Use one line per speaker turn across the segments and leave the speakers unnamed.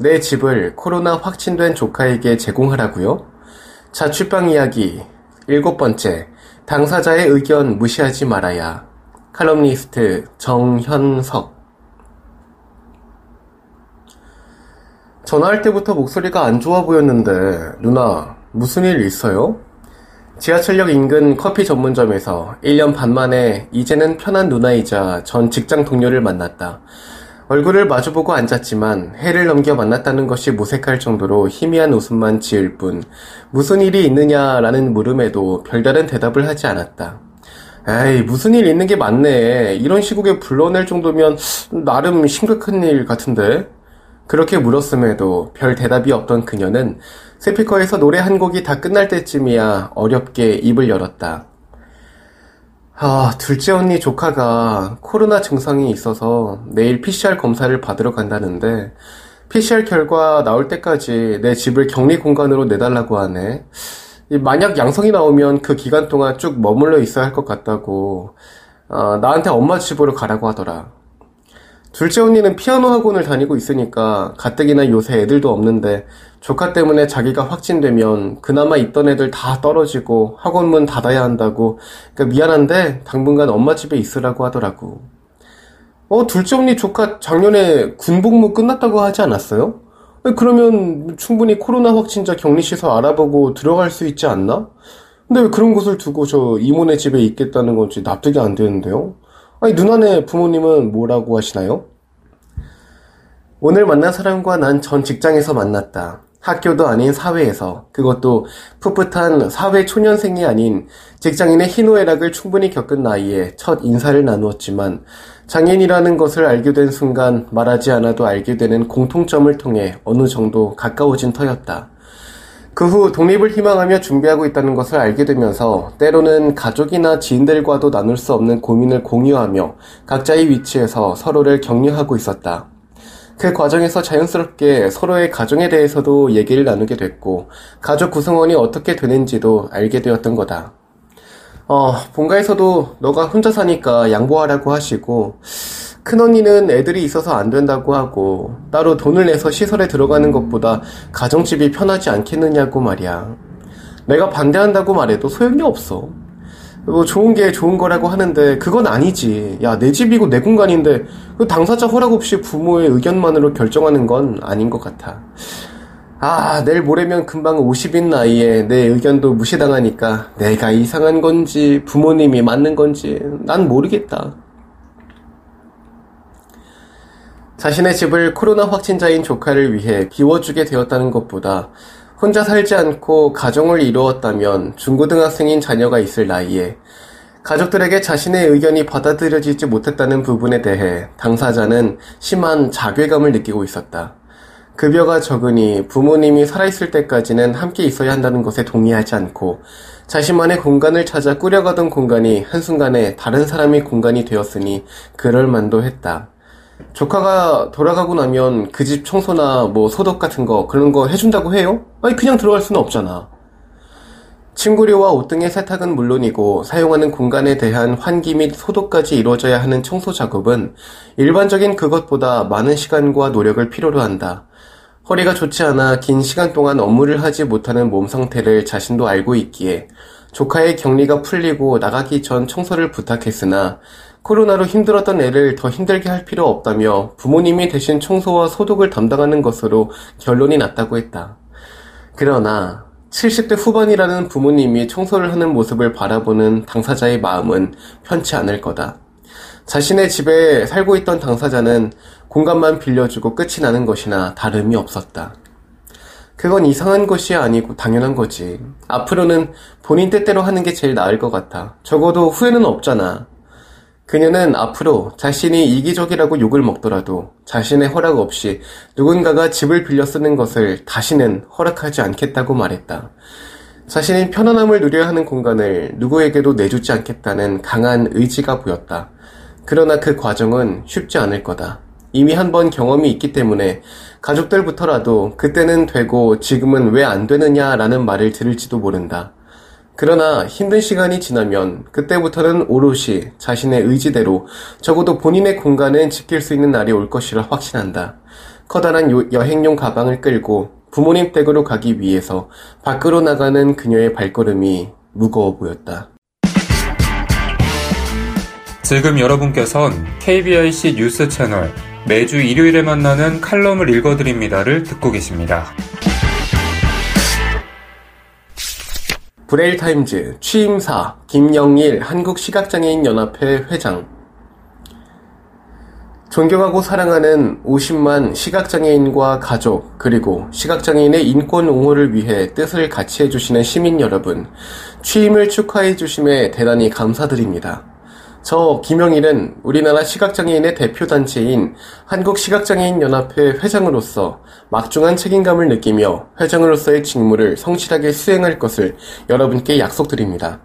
내 집을 코로나 확진된 조카에게 제공하라고요? 자취방 이야기. 일곱 번째. 당사자의 의견 무시하지 말아야. 칼럼니스트 정현석. 전화할 때부터 목소리가 안 좋아 보였는데, 누나, 무슨 일 있어요? 지하철역 인근 커피 전문점에서 1년 반 만에 이제는 편한 누나이자 전 직장 동료를 만났다. 얼굴을 마주보고 앉았지만 해를 넘겨 만났다는 것이 무색할 정도로 희미한 웃음만 지을 뿐 무슨 일이 있느냐라는 물음에도 별다른 대답을 하지 않았다. 에이, 무슨 일 있는 게 맞네. 이런 시국에 불러낼 정도면 나름 심각한 일 같은데? 그렇게 물었음에도 별 대답이 없던 그녀는 스피커에서 노래 한 곡이 다 끝날 때쯤이야 어렵게 입을 열었다. 아, 둘째 언니 조카가 코로나 증상이 있어서 내일 PCR 검사를 받으러 간다는데 PCR 결과 나올 때까지 내 집을 격리 공간으로 내달라고 하네. 만약 양성이 나오면 그 기간 동안 쭉 머물러 있어야 할 것 같다고 어, 나한테 엄마 집으로 가라고 하더라. 둘째 언니는 피아노 학원을 다니고 있으니까 가뜩이나 요새 애들도 없는데 조카 때문에 자기가 확진되면 그나마 있던 애들 다 떨어지고 학원 문 닫아야 한다고 그러니까 미안한데 당분간 엄마 집에 있으라고 하더라고. 어 둘째 언니 조카 작년에 군복무 끝났다고 하지 않았어요? 그러면 충분히 코로나 확진자 격리시설 알아보고 들어갈 수 있지 않나? 근데 왜 그런 곳을 두고 저 이모네 집에 있겠다는 건지 납득이 안 되는데요? 아니, 누나네 부모님은 뭐라고 하시나요? 오늘 만난 사람과 난 전 직장에서 만났다. 학교도 아닌 사회에서 그것도 풋풋한 사회 초년생이 아닌 직장인의 희노애락을 충분히 겪은 나이에 첫 인사를 나누었지만 장인이라는 것을 알게 된 순간 말하지 않아도 알게 되는 공통점을 통해 어느 정도 가까워진 터였다. 그 후 독립을 희망하며 준비하고 있다는 것을 알게 되면서 때로는 가족이나 지인들과도 나눌 수 없는 고민을 공유하며 각자의 위치에서 서로를 격려하고 있었다. 그 과정에서 자연스럽게 서로의 가정에 대해서도 얘기를 나누게 됐고, 가족 구성원이 어떻게 되는지도 알게 되었던 거다. 어, 본가에서도 너가 혼자 사니까 양보하라고 하시고, 큰언니는 애들이 있어서 안 된다고 하고, 따로 돈을 내서 시설에 들어가는 것보다 가정집이 편하지 않겠느냐고 말이야. 내가 반대한다고 말해도 소용이 없어. 뭐 좋은 게 좋은 거라고 하는데 그건 아니지. 야, 내 집이고 내 공간인데 그 당사자 허락 없이 부모의 의견만으로 결정하는 건 아닌 것 같아. 아, 내일 모레면 금방 50인 나이에 내 의견도 무시당하니까 내가 이상한 건지 부모님이 맞는 건지 난 모르겠다. 자신의 집을 코로나 확진자인 조카를 위해 비워주게 되었다는 것보다 혼자 살지 않고 가정을 이루었다면 중고등학생인 자녀가 있을 나이에 가족들에게 자신의 의견이 받아들여지지 못했다는 부분에 대해 당사자는 심한 자괴감을 느끼고 있었다. 급여가 적으니 부모님이 살아있을 때까지는 함께 있어야 한다는 것에 동의하지 않고 자신만의 공간을 찾아 꾸려가던 공간이 한순간에 다른 사람의 공간이 되었으니 그럴 만도 했다. 조카가 돌아가고 나면 그 집 청소나 뭐 소독 같은 거 그런 거 해준다고 해요? 아니 그냥 들어갈 수는 없잖아. 침구류와 옷 등의 세탁은 물론이고 사용하는 공간에 대한 환기 및 소독까지 이루어져야 하는 청소 작업은 일반적인 그것보다 많은 시간과 노력을 필요로 한다. 허리가 좋지 않아 긴 시간 동안 업무를 하지 못하는 몸 상태를 자신도 알고 있기에 조카의 격리가 풀리고 나가기 전 청소를 부탁했으나 코로나로 힘들었던 애를 더 힘들게 할 필요 없다며 부모님이 대신 청소와 소독을 담당하는 것으로 결론이 났다고 했다. 그러나 70대 후반이라는 부모님이 청소를 하는 모습을 바라보는 당사자의 마음은 편치 않을 거다. 자신의 집에 살고 있던 당사자는 공간만 빌려주고 끝이 나는 것이나 다름이 없었다. 그건 이상한 것이 아니고 당연한 거지. 앞으로는 본인 뜻대로 하는 게 제일 나을 것 같아. 적어도 후회는 없잖아. 그녀는 앞으로 자신이 이기적이라고 욕을 먹더라도 자신의 허락 없이 누군가가 집을 빌려 쓰는 것을 다시는 허락하지 않겠다고 말했다. 자신이 편안함을 누려야 하는 공간을 누구에게도 내주지 않겠다는 강한 의지가 보였다. 그러나 그 과정은 쉽지 않을 거다. 이미 한 번 경험이 있기 때문에 가족들부터라도 그때는 되고 지금은 왜 안 되느냐라는 말을 들을지도 모른다. 그러나 힘든 시간이 지나면 그때부터는 오롯이 자신의 의지대로 적어도 본인의 공간은 지킬 수 있는 날이 올 것이라 확신한다. 커다란 여행용 가방을 끌고 부모님 댁으로 가기 위해서 밖으로 나가는 그녀의 발걸음이 무거워 보였다.
지금 여러분께선 KBIC 뉴스 채널 매주 일요일에 만나는 칼럼을 읽어드립니다를 듣고 계십니다.
브레일타임즈 취임사 김영일 한국시각장애인연합회 회장 존경하고 사랑하는 50만 시각장애인과 가족 그리고 시각장애인의 인권 옹호를 위해 뜻을 같이 해주시는 시민 여러분 취임을 축하해 주심에 대단히 감사드립니다. 저 김영일은 우리나라 시각장애인의 대표 단체인 한국시각장애인연합회 회장으로서 막중한 책임감을 느끼며 회장으로서의 직무를 성실하게 수행할 것을 여러분께 약속드립니다.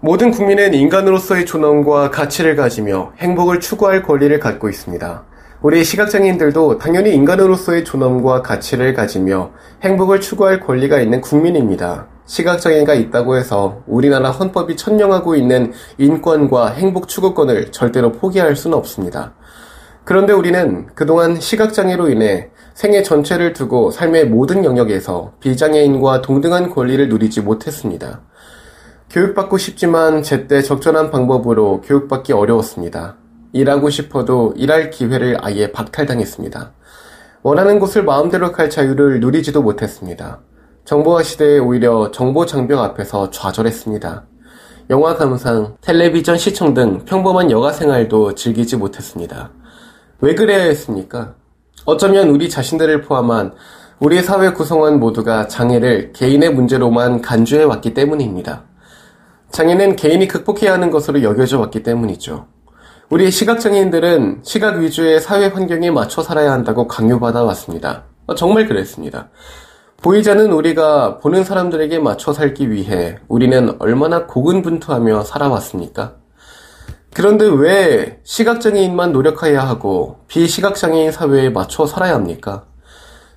모든 국민은 인간으로서의 존엄과 가치를 가지며 행복을 추구할 권리를 갖고 있습니다. 우리 시각장애인들도 당연히 인간으로서의 존엄과 가치를 가지며 행복을 추구할 권리가 있는 국민입니다. 시각장애가 있다고 해서 우리나라 헌법이 천명하고 있는 인권과 행복 추구권을 절대로 포기할 수는 없습니다. 그런데 우리는 그동안 시각장애로 인해 생애 전체를 두고 삶의 모든 영역에서 비장애인과 동등한 권리를 누리지 못했습니다. 교육받고 싶지만 제때 적절한 방법으로 교육받기 어려웠습니다. 일하고 싶어도 일할 기회를 아예 박탈당했습니다. 원하는 곳을 마음대로 갈 자유를 누리지도 못했습니다. 정보화 시대에 오히려 정보 장벽 앞에서 좌절했습니다. 영화 감상, 텔레비전 시청 등 평범한 여가 생활도 즐기지 못했습니다. 왜 그래야 했습니까? 어쩌면 우리 자신들을 포함한 우리 사회 구성원 모두가 장애를 개인의 문제로만 간주해 왔기 때문입니다. 장애는 개인이 극복해야 하는 것으로 여겨져 왔기 때문이죠. 우리 시각장애인들은 시각 위주의 사회 환경에 맞춰 살아야 한다고 강요받아 왔습니다. 정말 그랬습니다. 보이자는 우리가 보는 사람들에게 맞춰 살기 위해 우리는 얼마나 고군분투하며 살아왔습니까? 그런데 왜 시각장애인만 노력해야 하고 비시각장애인 사회에 맞춰 살아야 합니까?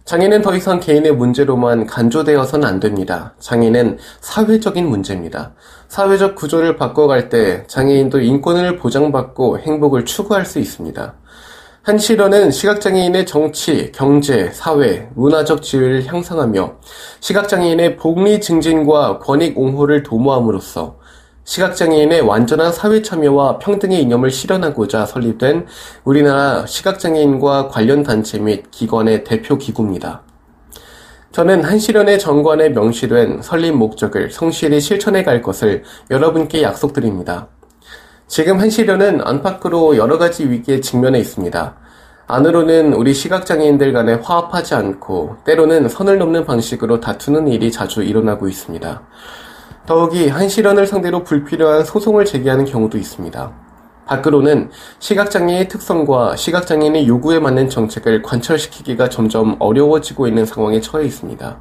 장애는 더 이상 개인의 문제로만 간조되어서는 안 됩니다. 장애는 사회적인 문제입니다. 사회적 구조를 바꿔갈 때 장애인도 인권을 보장받고 행복을 추구할 수 있습니다. 한시련은 시각장애인의 정치, 경제, 사회, 문화적 지위를 향상하며 시각장애인의 복리 증진과 권익 옹호를 도모함으로써 시각장애인의 완전한 사회 참여와 평등의 이념을 실현하고자 설립된 우리나라 시각장애인과 관련 단체 및 기관의 대표 기구입니다. 저는 한시련의 정관에 명시된 설립 목적을 성실히 실천해 갈 것을 여러분께 약속드립니다. 지금 한시련은 안팎으로 여러 가지 위기에 직면해 있습니다. 안으로는 우리 시각장애인들 간에 화합하지 않고 때로는 선을 넘는 방식으로 다투는 일이 자주 일어나고 있습니다. 더욱이 한시련을 상대로 불필요한 소송을 제기하는 경우도 있습니다. 밖으로는 시각장애의 특성과 시각장애인의 요구에 맞는 정책을 관철시키기가 점점 어려워지고 있는 상황에 처해 있습니다.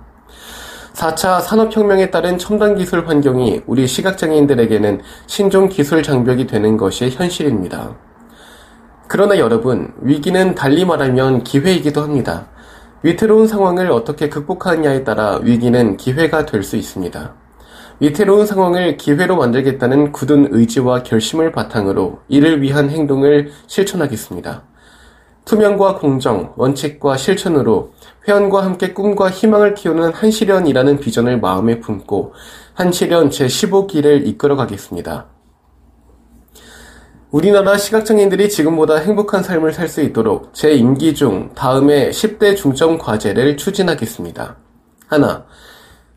4차 산업혁명에 따른 첨단 기술 환경이 우리 시각장애인들에게는 신종 기술 장벽이 되는 것이 현실입니다. 그러나 여러분, 위기는 달리 말하면 기회이기도 합니다. 위태로운 상황을 어떻게 극복하느냐에 따라 위기는 기회가 될 수 있습니다. 위태로운 상황을 기회로 만들겠다는 굳은 의지와 결심을 바탕으로 이를 위한 행동을 실천하겠습니다. 투명과 공정, 원칙과 실천으로 회원과 함께 꿈과 희망을 키우는 한시련이라는 비전을 마음에 품고 한시련 제15기를 이끌어 가겠습니다. 우리나라 시각장애인들이 지금보다 행복한 삶을 살 수 있도록 제 임기 중 다음에 10대 중점 과제를 추진하겠습니다. 하나,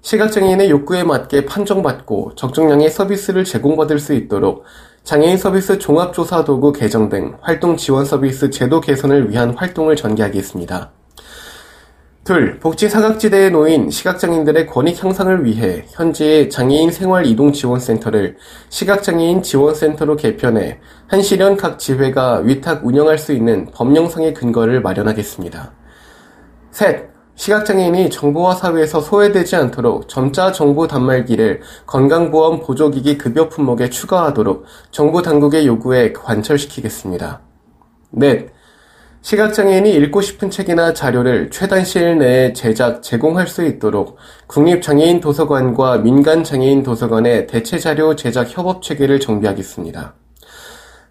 시각장애인의 욕구에 맞게 판정받고 적정량의 서비스를 제공받을 수 있도록 장애인 서비스 종합조사 도구 개정 등 활동 지원 서비스 제도 개선을 위한 활동을 전개하겠습니다. 둘, 복지 사각지대에 놓인 시각장애인들의 권익 향상을 위해 현재의 장애인 생활 이동 지원센터를 시각장애인 지원센터로 개편해 한시련 각 지회가 위탁 운영할 수 있는 법령상의 근거를 마련하겠습니다. 셋, 시각장애인이 정보화 사회에서 소외되지 않도록 점자 정보 단말기를 건강보험 보조기기 급여 품목에 추가하도록 정부 당국의 요구에 관철시키겠습니다. 넷, 시각장애인이 읽고 싶은 책이나 자료를 최단 시일 내에 제작, 제공할 수 있도록 국립장애인 도서관과 민간장애인 도서관의 대체자료 제작 협업 체계를 정비하겠습니다.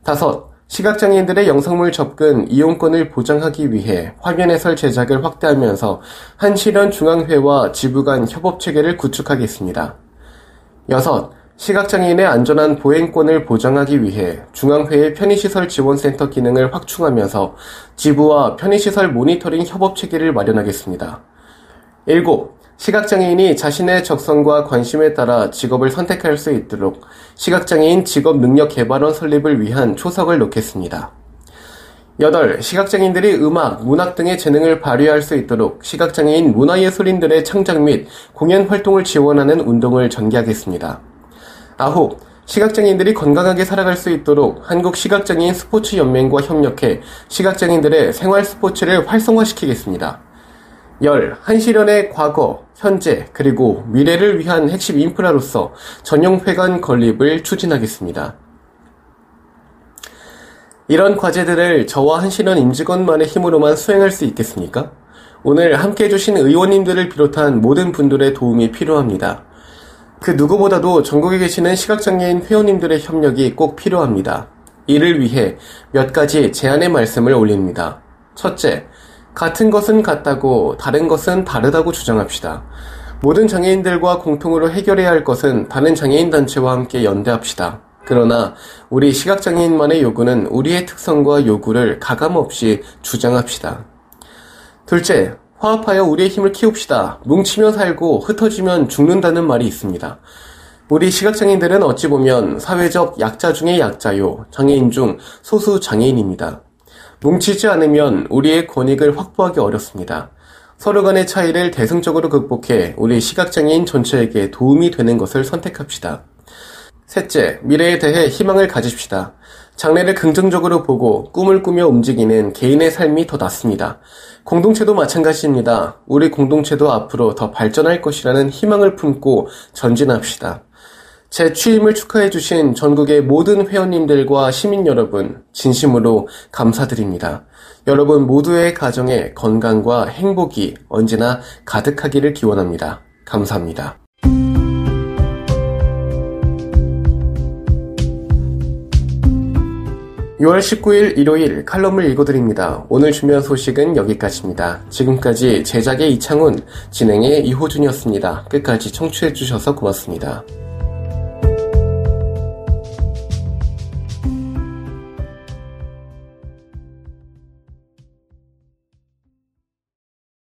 다섯, 시각장애인들의 영상물 접근 이용권을 보장하기 위해 화면 해설 제작을 확대하면서 한시련 중앙회와 지부 간 협업 체계를 구축하겠습니다. 여섯, 시각장애인의 안전한 보행권을 보장하기 위해 중앙회의 편의시설 지원센터 기능을 확충하면서 지부와 편의시설 모니터링 협업 체계를 마련하겠습니다. 7. 시각장애인이 자신의 적성과 관심에 따라 직업을 선택할 수 있도록 시각장애인 직업 능력 개발원 설립을 위한 초석을 놓겠습니다. 8. 시각장애인들이 음악, 문학 등의 재능을 발휘할 수 있도록 시각장애인 문화예술인들의 창작 및 공연 활동을 지원하는 운동을 전개하겠습니다. 아홉, 시각장애인들이 건강하게 살아갈 수 있도록 한국 시각장애인 스포츠 연맹과 협력해 시각장애인들의 생활 스포츠를 활성화시키겠습니다. 열, 한시련의 과거, 현재, 그리고 미래를 위한 핵심 인프라로서 전용회관 건립을 추진하겠습니다. 이런 과제들을 저와 한시련 임직원만의 힘으로만 수행할 수 있겠습니까? 오늘 함께 해주신 의원님들을 비롯한 모든 분들의 도움이 필요합니다. 그 누구보다도 전국에 계시는 시각장애인 회원님들의 협력이 꼭 필요합니다. 이를 위해 몇 가지 제안의 말씀을 올립니다. 첫째, 같은 것은 같다고 다른 것은 다르다고 주장합시다. 모든 장애인들과 공통으로 해결해야 할 것은 다른 장애인 단체와 함께 연대합시다. 그러나 우리 시각장애인만의 요구는 우리의 특성과 요구를 가감없이 주장합시다. 둘째, 화합하여 우리의 힘을 키웁시다. 뭉치며 살고 흩어지면 죽는다는 말이 있습니다. 우리 시각장애인들은 어찌 보면 사회적 약자 중의 약자요, 장애인 중 소수 장애인입니다. 뭉치지 않으면 우리의 권익을 확보하기 어렵습니다. 서로 간의 차이를 대승적으로 극복해 우리 시각장애인 전체에게 도움이 되는 것을 선택합시다. 셋째, 미래에 대해 희망을 가집시다. 장래를 긍정적으로 보고 꿈을 꾸며 움직이는 개인의 삶이 더 낫습니다. 공동체도 마찬가지입니다. 우리 공동체도 앞으로 더 발전할 것이라는 희망을 품고 전진합시다. 제 취임을 축하해주신 전국의 모든 회원님들과 시민 여러분, 진심으로 감사드립니다. 여러분 모두의 가정에 건강과 행복이 언제나 가득하기를 기원합니다. 감사합니다. 6월 19일 일요일 칼럼을 읽어드립니다. 오늘 준비한 소식은 여기까지입니다. 지금까지 제작의 이창훈, 진행의 이호준이었습니다. 끝까지 청취해주셔서 고맙습니다.